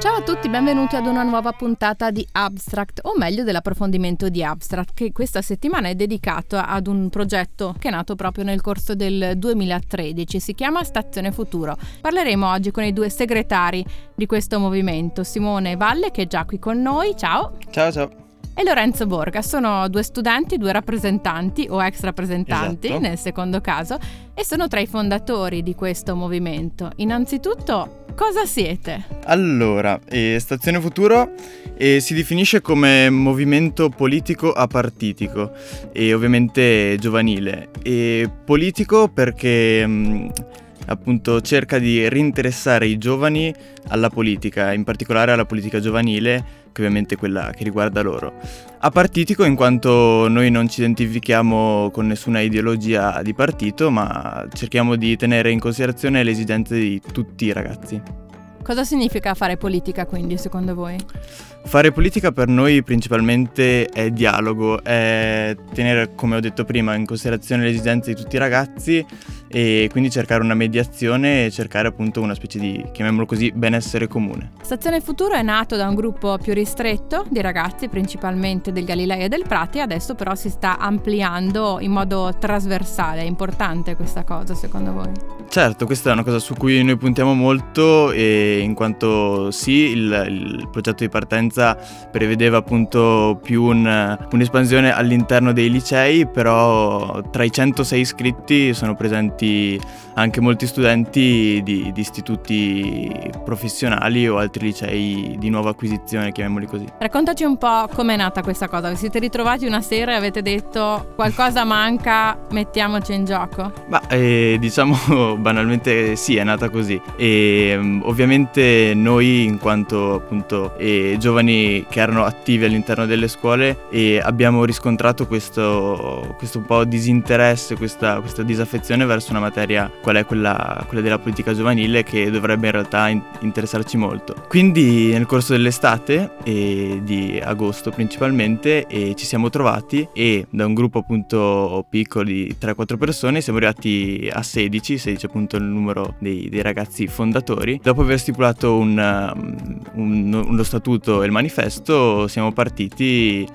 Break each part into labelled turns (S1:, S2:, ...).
S1: Ciao a tutti, benvenuti ad una nuova puntata di Abstract, o meglio dell'approfondimento di Abstract, che questa settimana è dedicato ad un progetto che è nato proprio nel corso del 2013, si chiama Stazione Futuro. Parleremo oggi con i due segretari di questo movimento, Simone Valle che è già qui con noi, ciao.
S2: Ciao ciao.
S1: E Lorenzo Borga, sono due studenti, due rappresentanti o ex rappresentanti
S2: Esatto.
S1: nel secondo caso e sono tra i fondatori di questo movimento. Innanzitutto, cosa siete?
S2: Allora, eh, Stazione Futuro eh, si definisce come movimento politico apartitico e ovviamente giovanile. E politico perché mh, appunto cerca di rinteressare i giovani alla politica, in particolare alla politica giovanile, che ovviamente è quella che riguarda loro. Apartitico in quanto noi non ci identifichiamo con nessuna ideologia di partito, ma cerchiamo di tenere in considerazione le esigenze di tutti i ragazzi.
S1: Cosa significa fare politica quindi secondo voi?
S2: Fare politica per noi principalmente è dialogo, è tenere, come ho detto prima, in considerazione le esigenze di tutti i ragazzi e quindi cercare una mediazione e cercare appunto una specie di, chiamiamolo così, benessere comune.
S1: Stazione Futuro è nato da un gruppo più ristretto di ragazzi, principalmente del Galilei e del Prati, adesso però si sta ampliando in modo trasversale. È importante questa cosa secondo voi?
S2: Certo, questa è una cosa su cui noi puntiamo molto e in quanto sì, il, il progetto di partenza prevedeva appunto più un- un'espansione all'interno dei licei, però tra i 106 iscritti sono presenti anche molti studenti di, di istituti professionali o altri licei di nuova acquisizione, chiamiamoli così.
S1: Raccontaci un po' com'è nata questa cosa. Vi siete ritrovati una sera e avete detto qualcosa manca, mettiamoci in gioco?
S2: Ma eh, diciamo banalmente sì, è nata così. E mm, ovviamente noi, in quanto appunto eh, giovani che erano attivi all'interno delle scuole, eh, abbiamo riscontrato questo, questo un po' disinteresse, questa, questa disaffezione verso una materia qual è quella, quella della politica giovanile che dovrebbe in realtà in- interessarci molto. Quindi nel corso dell'estate e di agosto principalmente ci siamo trovati e da un gruppo appunto piccolo di 3-4 persone siamo arrivati a 16, 16 appunto il numero dei, dei ragazzi fondatori. Dopo aver stipulato un, um, un- uno statuto e il manifesto siamo partiti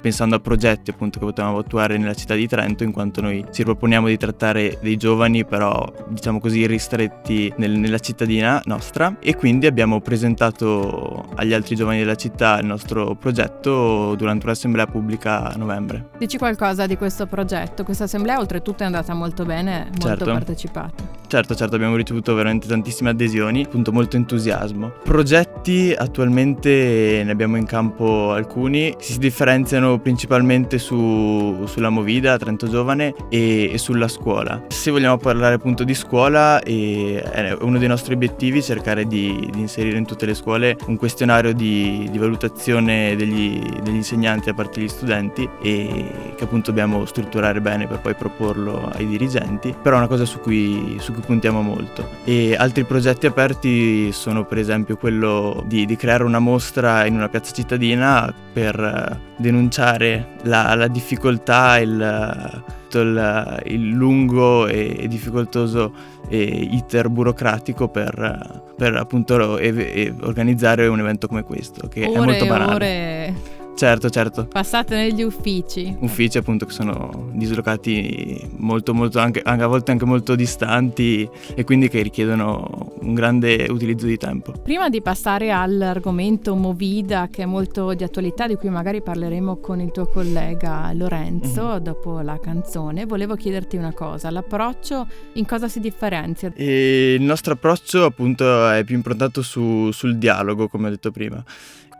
S2: pensando a progetti appunto che potevamo attuare nella città di Trento in quanto noi ci proponiamo di trattare dei giovani però diciamo così ristretti nel- nella cittadina nostra e quindi abbiamo presentato agli altri giovani della città il nostro progetto durante un'assemblea pubblica a novembre.
S1: Dici qualcosa di questo progetto? Questa assemblea oltretutto è andata molto bene, molto
S2: Certo.
S1: partecipata.
S2: Certo, certo, abbiamo ricevuto veramente tantissime adesioni, appunto molto entusiasmo. Progetti attualmente ne abbiamo in campo alcuni, si differenziano principalmente su- sulla Movida, Trento Giovane e, e sulla scuola. Se vogliamo parlare appunto di scuola, eh, è uno dei nostri obiettivi cercare di, di inserire in tutte le scuole un questionario di, di valutazione degli, degli insegnanti da parte degli studenti e che appunto dobbiamo strutturare bene per poi proporlo ai dirigenti, però è una cosa su cui, su cui puntiamo molto. E altri progetti aperti sono per esempio quello di, di creare una mostra in una piazza cittadina per eh, denunciare la, la difficoltà, il, tutto il, il lungo e, e difficoltoso eh, iter burocratico per, per appunto e- organizzare un evento come questo, che è
S1: ore
S2: molto
S1: e
S2: banale.
S1: ore
S2: Certo, certo.
S1: passate negli uffici.
S2: Uffici appunto che sono dislocati molto molto anche, anche a volte anche molto distanti e quindi che richiedono un grande utilizzo di tempo.
S1: Prima di passare all'argomento Movida, che è molto di attualità, di cui magari parleremo con il tuo collega Lorenzo dopo la canzone, volevo chiederti una cosa: l'approccio in cosa si differenzia?
S2: E il nostro approccio appunto è più improntato su- sul dialogo, come ho detto prima.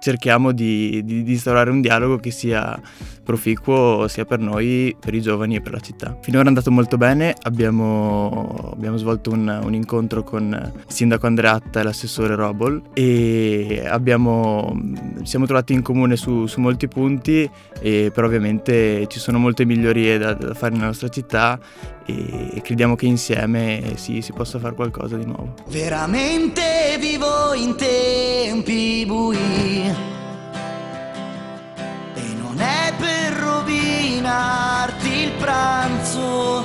S2: Cerchiamo di, di, di instaurare un dialogo che sia proficuo sia per noi, per i giovani e per la città. Finora è andato molto bene, abbiamo, abbiamo svolto un, un, incontro con il sindaco Andreatta e l'assessore Robol e abbiamo, siamo trovati in comune su, su molti punti, e, però ovviamente ci sono molte migliorie da, da fare nella nostra città e crediamo che insieme sì, si possa fare qualcosa di nuovo.
S3: Veramente vivo in tempi bui pranzo.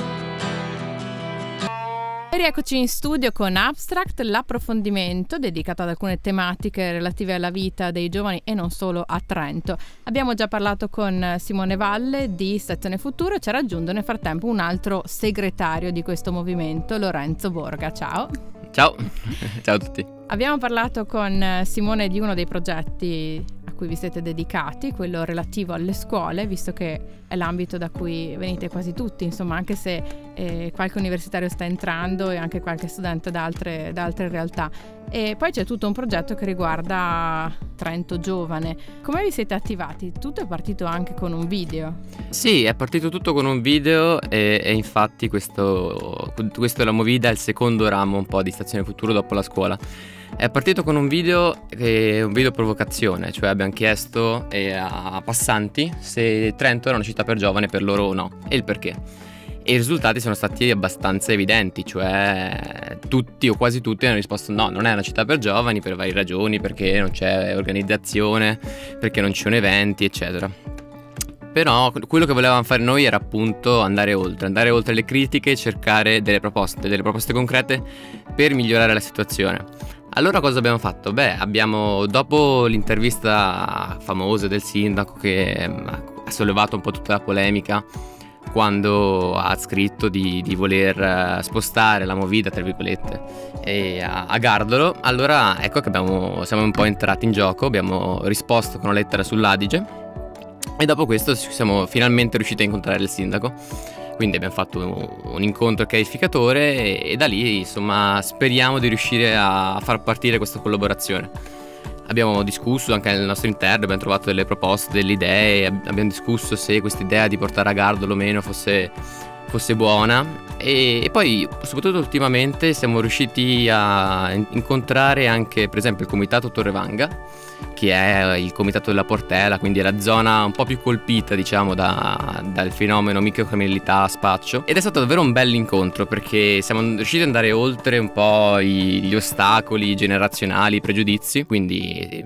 S1: E rieccoci in studio con Abstract, l'approfondimento dedicato ad alcune tematiche relative alla vita dei giovani e non solo a Trento. Abbiamo già parlato con Simone Valle di Stazione Futuro e ci ha raggiunto nel frattempo un altro segretario di questo movimento, Lorenzo Borga. Ciao.
S4: Ciao, ciao a tutti.
S1: Abbiamo parlato con Simone di uno dei progetti cui vi siete dedicati, quello relativo alle scuole, visto che è l'ambito da cui venite quasi tutti, insomma, anche se eh, qualche universitario sta entrando e anche qualche studente da altre, da altre realtà. E poi c'è tutto un progetto che riguarda Trento Giovane. Come vi siete attivati? Tutto è partito anche con un video.
S4: Sì, è partito tutto con un video e, e infatti questo, questo è la Movida, il secondo ramo un po' di Stazione Futuro dopo la scuola. È partito con un video, un video provocazione, cioè abbiamo chiesto eh, a passanti se Trento era una città per giovane, per loro o no, e il perché. E i risultati sono stati abbastanza evidenti, cioè tutti o quasi tutti hanno risposto no, non è una città per giovani per varie ragioni, perché non c'è organizzazione, perché non ci sono eventi, eccetera. Però quello che volevamo fare noi era appunto andare oltre, andare oltre le critiche e cercare delle proposte, delle proposte concrete per migliorare la situazione. Allora cosa abbiamo fatto? Beh, abbiamo dopo l'intervista famosa del sindaco che mm, ha sollevato un po' tutta la polemica quando ha scritto di, di voler eh, spostare la movida, tra virgolette, a, a, Gardolo, allora ecco che abbiamo, siamo un po' entrati in gioco, abbiamo risposto con una lettera sull'Adige e dopo questo siamo finalmente riusciti a incontrare il sindaco quindi abbiamo fatto un incontro chiarificatore e, e da lì insomma speriamo di riuscire a far partire questa collaborazione. Abbiamo discusso anche nel nostro interno, abbiamo trovato delle proposte, delle idee, abbiamo discusso se questa idea di portare a Gardolo o meno fosse, fosse buona. E, e, poi soprattutto ultimamente siamo riusciti a incontrare anche per esempio il comitato Torrevanga che è il comitato della Portela, quindi è la zona un po' più colpita diciamo da, dal fenomeno microcriminalità spaccio. Ed è stato davvero un bel incontro perché siamo riusciti ad andare oltre un po' gli ostacoli generazionali, i pregiudizi, quindi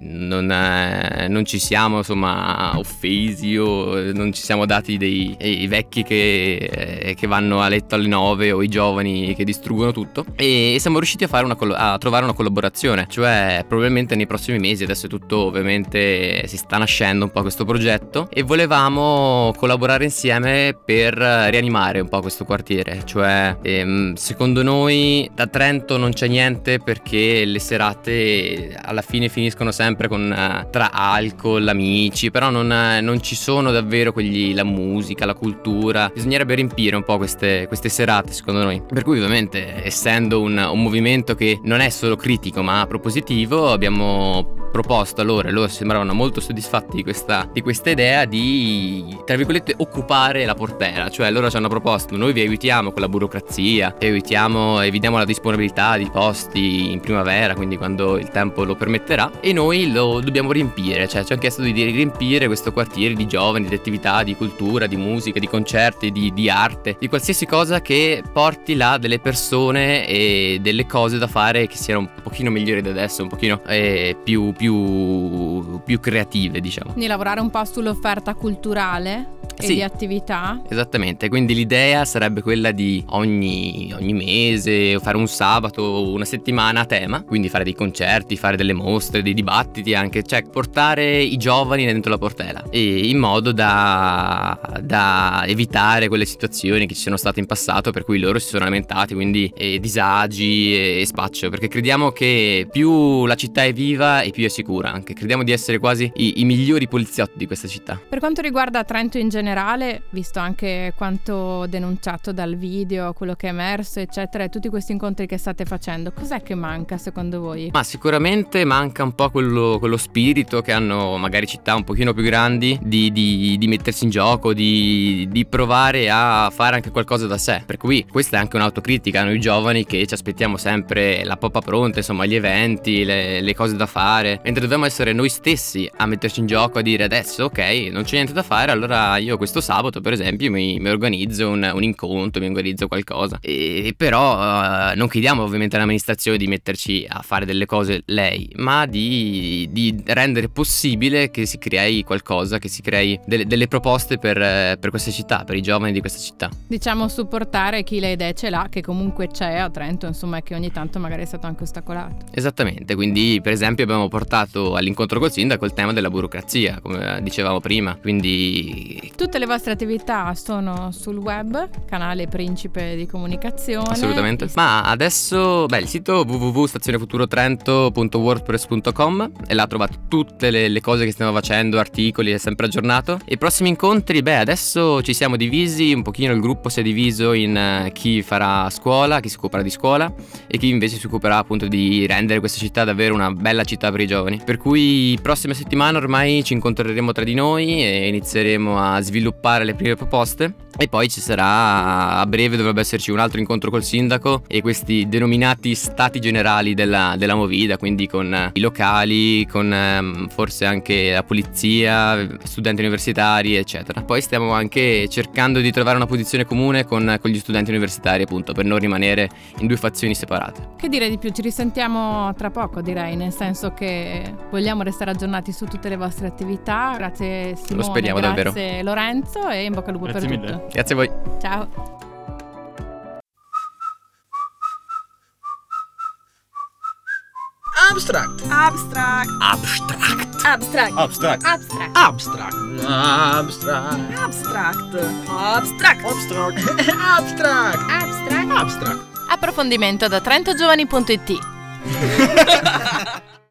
S4: non, è, non, ci siamo insomma offesi o non ci siamo dati dei vecchi che, eh, che, vanno a letto alle 9 o i giovani che distruggono tutto. E siamo riusciti a, una, a trovare una collaborazione, cioè probabilmente nei prossimi mesi adesso è tutto ovviamente si sta nascendo un po' questo progetto. E volevamo collaborare insieme per rianimare un po' questo quartiere, cioè ehm, secondo noi da Trento non c'è niente perché le serate alla fine finiscono sempre con eh, tra alcol, amici, però non, eh, non, ci sono davvero quegli, la musica, la cultura, bisognerebbe riempire un po' queste, queste serate secondo noi, per cui ovviamente essendo un, un movimento che non è solo critico ma propositivo abbiamo proposto a loro e loro sembravano molto soddisfatti di questa, di questa idea di, tra virgolette, occupare la portera. Cioè loro ci hanno proposto, noi vi aiutiamo con la burocrazia, vi aiutiamo e vi diamo la disponibilità di posti in primavera, quindi quando il tempo lo permetterà, e noi lo dobbiamo riempire. Cioè ci hanno chiesto di riempire questo quartiere di giovani, di attività, di cultura, di musica, di concerti, di, di arte, di qualsiasi cosa che porti là delle persone e delle cose da fare che siano un pochino migliori di adesso, un pochino eh, più, più più, più creative, diciamo.
S1: Quindi lavorare un po' sull'offerta culturale e
S4: sì,
S1: di attività.
S4: Esattamente, quindi l'idea sarebbe quella di ogni, ogni, mese fare un sabato, una settimana a tema, quindi fare dei concerti, fare delle mostre, dei dibattiti anche, cioè portare i giovani dentro la portela e in modo da, da evitare quelle situazioni che ci sono state in passato per cui loro si sono lamentati, quindi eh, disagi e, e spaccio, perché crediamo che più la città è viva e più è sicura anche, crediamo di essere quasi i, i migliori poliziotti di questa città.
S1: Per quanto riguarda Trento in generale, generale, visto anche quanto denunciato dal video, quello che è emerso, eccetera, e tutti questi incontri che state facendo, cos'è che manca secondo voi?
S4: Ma sicuramente manca un po' quello, quello spirito che hanno magari città un pochino più grandi di, di- di mettersi in gioco, di, di provare a fare anche qualcosa da sé. Per cui questa è anche un'autocritica, noi giovani che ci aspettiamo sempre la poppa pronta, insomma gli eventi, le, le cose da fare, mentre dobbiamo essere noi stessi a metterci in gioco, a dire adesso ok, non c'è niente da fare, allora io questo sabato per esempio mi, mi organizzo un, un incontro, mi organizzo qualcosa. E però eh, non chiediamo ovviamente all'amministrazione di metterci a fare delle cose lei, ma di, di rendere possibile che si crei qualcosa, che si crei delle, delle proposte per, per questa città, per i giovani di questa città.
S1: Diciamo supportare chi le idee ce l'ha, che comunque c'è a Trento, insomma, e che ogni tanto magari è stato anche ostacolato.
S4: Esattamente, quindi per esempio abbiamo portato all'incontro col sindaco il tema della burocrazia, come dicevamo prima, quindi
S1: Tutte le vostre attività sono sul web, canale principe di comunicazione.
S4: Assolutamente. Ma adesso, beh, il sito www.stazionefuturotrento.wordpress.com e là trovate tutte le, le cose che stiamo facendo, articoli, è sempre aggiornato. E i prossimi incontri, beh, adesso ci siamo divisi, un pochino il gruppo si è diviso in eh, chi farà scuola, chi si occuperà di scuola e chi invece si occuperà appunto di rendere questa città davvero una bella città per i giovani. Per cui prossime settimane ormai ci incontreremo tra di noi e inizieremo a sviluppare le prime proposte e poi ci sarà a breve dovrebbe esserci un altro incontro col sindaco e questi denominati stati generali della, della Movida, quindi con eh, i locali, con ehm, forse anche la polizia, studenti universitari, eccetera. Poi stiamo anche cercando di trovare una posizione comune con, con gli studenti universitari, appunto, per non rimanere in due fazioni separate.
S1: Che dire di più? Ci risentiamo tra poco, direi, nel senso che vogliamo restare aggiornati su tutte le vostre attività. Grazie Simone,
S4: speriamo
S1: grazie
S4: davvero.
S1: Lorenzo e in bocca al lupo
S2: Grazie
S1: per
S2: mille.
S1: tutto.
S4: Grazie a voi.
S1: Ciao.
S5: Abstract.
S6: Abstract.
S5: Abstract.
S6: Abstract.
S5: Abstract.
S6: Abstract.
S5: Abstract. Abstract.
S6: Abstract. Abstract.
S5: Abstract. Abstract.
S1: Abstract.
S5: Abstract.
S1: Approfondimento da trentogiovani.it